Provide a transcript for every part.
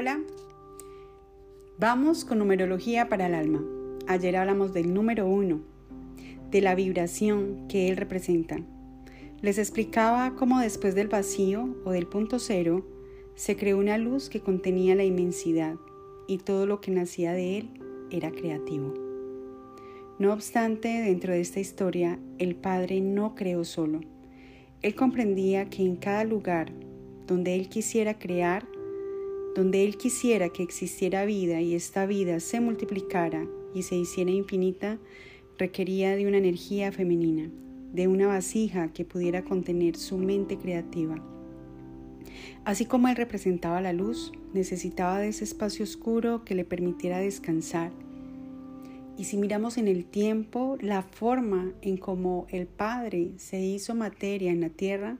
Hola, vamos con numerología para el alma. Ayer hablamos del número uno, de la vibración que él representa. Les explicaba cómo después del vacío o del punto cero se creó una luz que contenía la inmensidad y todo lo que nacía de él era creativo. No obstante, dentro de esta historia, el Padre no creó solo. Él comprendía que en cada lugar donde él quisiera crear, donde Él quisiera que existiera vida y esta vida se multiplicara y se hiciera infinita, requería de una energía femenina, de una vasija que pudiera contener su mente creativa. Así como Él representaba la luz, necesitaba de ese espacio oscuro que le permitiera descansar. Y si miramos en el tiempo, la forma en cómo el Padre se hizo materia en la tierra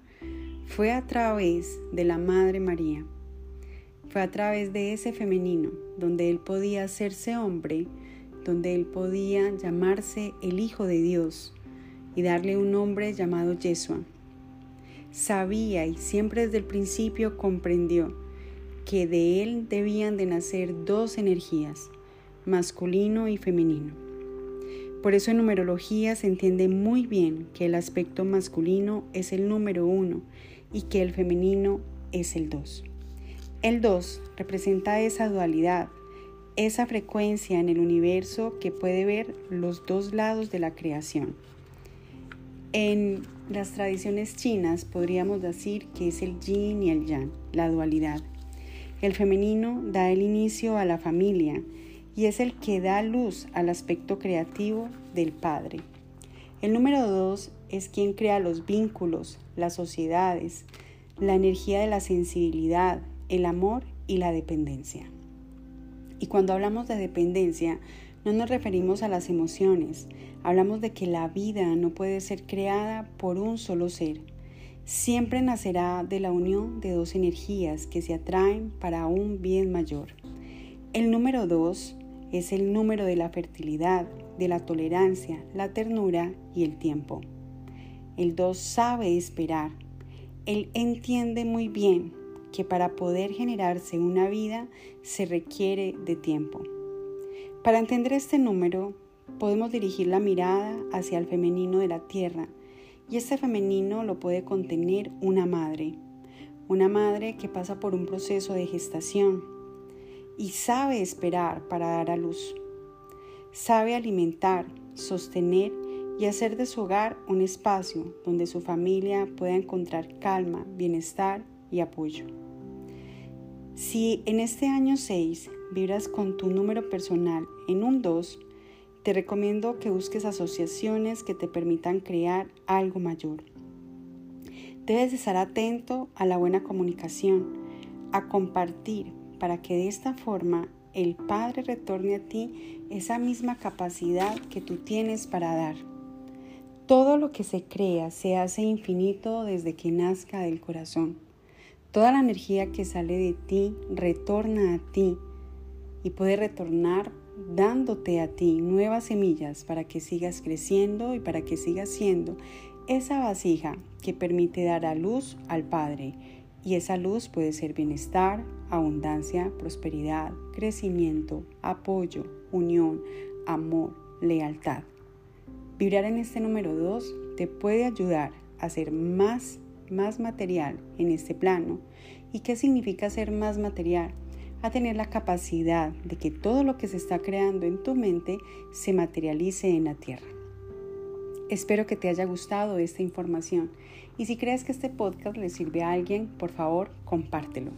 fue a través de la Madre María. Fue a través de ese femenino donde él podía hacerse hombre, donde él podía llamarse el Hijo de Dios y darle un nombre llamado Yeshua. Sabía y siempre desde el principio comprendió que de él debían de nacer dos energías, masculino y femenino. Por eso en numerología se entiende muy bien que el aspecto masculino es el número uno y que el femenino es el dos. El 2 representa esa dualidad, esa frecuencia en el universo que puede ver los dos lados de la creación. En las tradiciones chinas podríamos decir que es el yin y el yang, la dualidad. El femenino da el inicio a la familia y es el que da luz al aspecto creativo del padre. El número 2 es quien crea los vínculos, las sociedades, la energía de la sensibilidad, el amor y la dependencia. Y cuando hablamos de dependencia, no nos referimos a las emociones, hablamos de que la vida no puede ser creada por un solo ser. Siempre nacerá de la unión de dos energías que se atraen para un bien mayor. El número dos es el número de la fertilidad, de la tolerancia, la ternura y el tiempo. El dos sabe esperar. Él entiende muy bien que para poder generarse una vida se requiere de tiempo. Para entender este número, podemos dirigir la mirada hacia el femenino de la tierra, y este femenino lo puede contener una madre, una madre que pasa por un proceso de gestación y sabe esperar para dar a luz. Sabe alimentar, sostener y hacer de su hogar un espacio donde su familia pueda encontrar calma, bienestar y apoyo. Si en este año 6 vibras con tu número personal en un 2, te recomiendo que busques asociaciones que te permitan crear algo mayor. Debes estar atento a la buena comunicación, a compartir, para que de esta forma el Padre retorne a ti esa misma capacidad que tú tienes para dar. Todo lo que se crea se hace infinito desde que nazca del corazón. Toda la energía que sale de ti retorna a ti y puede retornar dándote a ti nuevas semillas para que sigas creciendo y para que sigas siendo esa vasija que permite dar a luz al Padre. Y esa luz puede ser bienestar, abundancia, prosperidad, crecimiento, apoyo, unión, amor, lealtad. Vibrar en este número 2 te puede ayudar a ser más más material en este plano. ¿Y qué significa ser más material? A tener la capacidad de que todo lo que se está creando en tu mente se materialice en la tierra. Espero que te haya gustado esta información y si crees que este podcast le sirve a alguien, por favor, compártelo.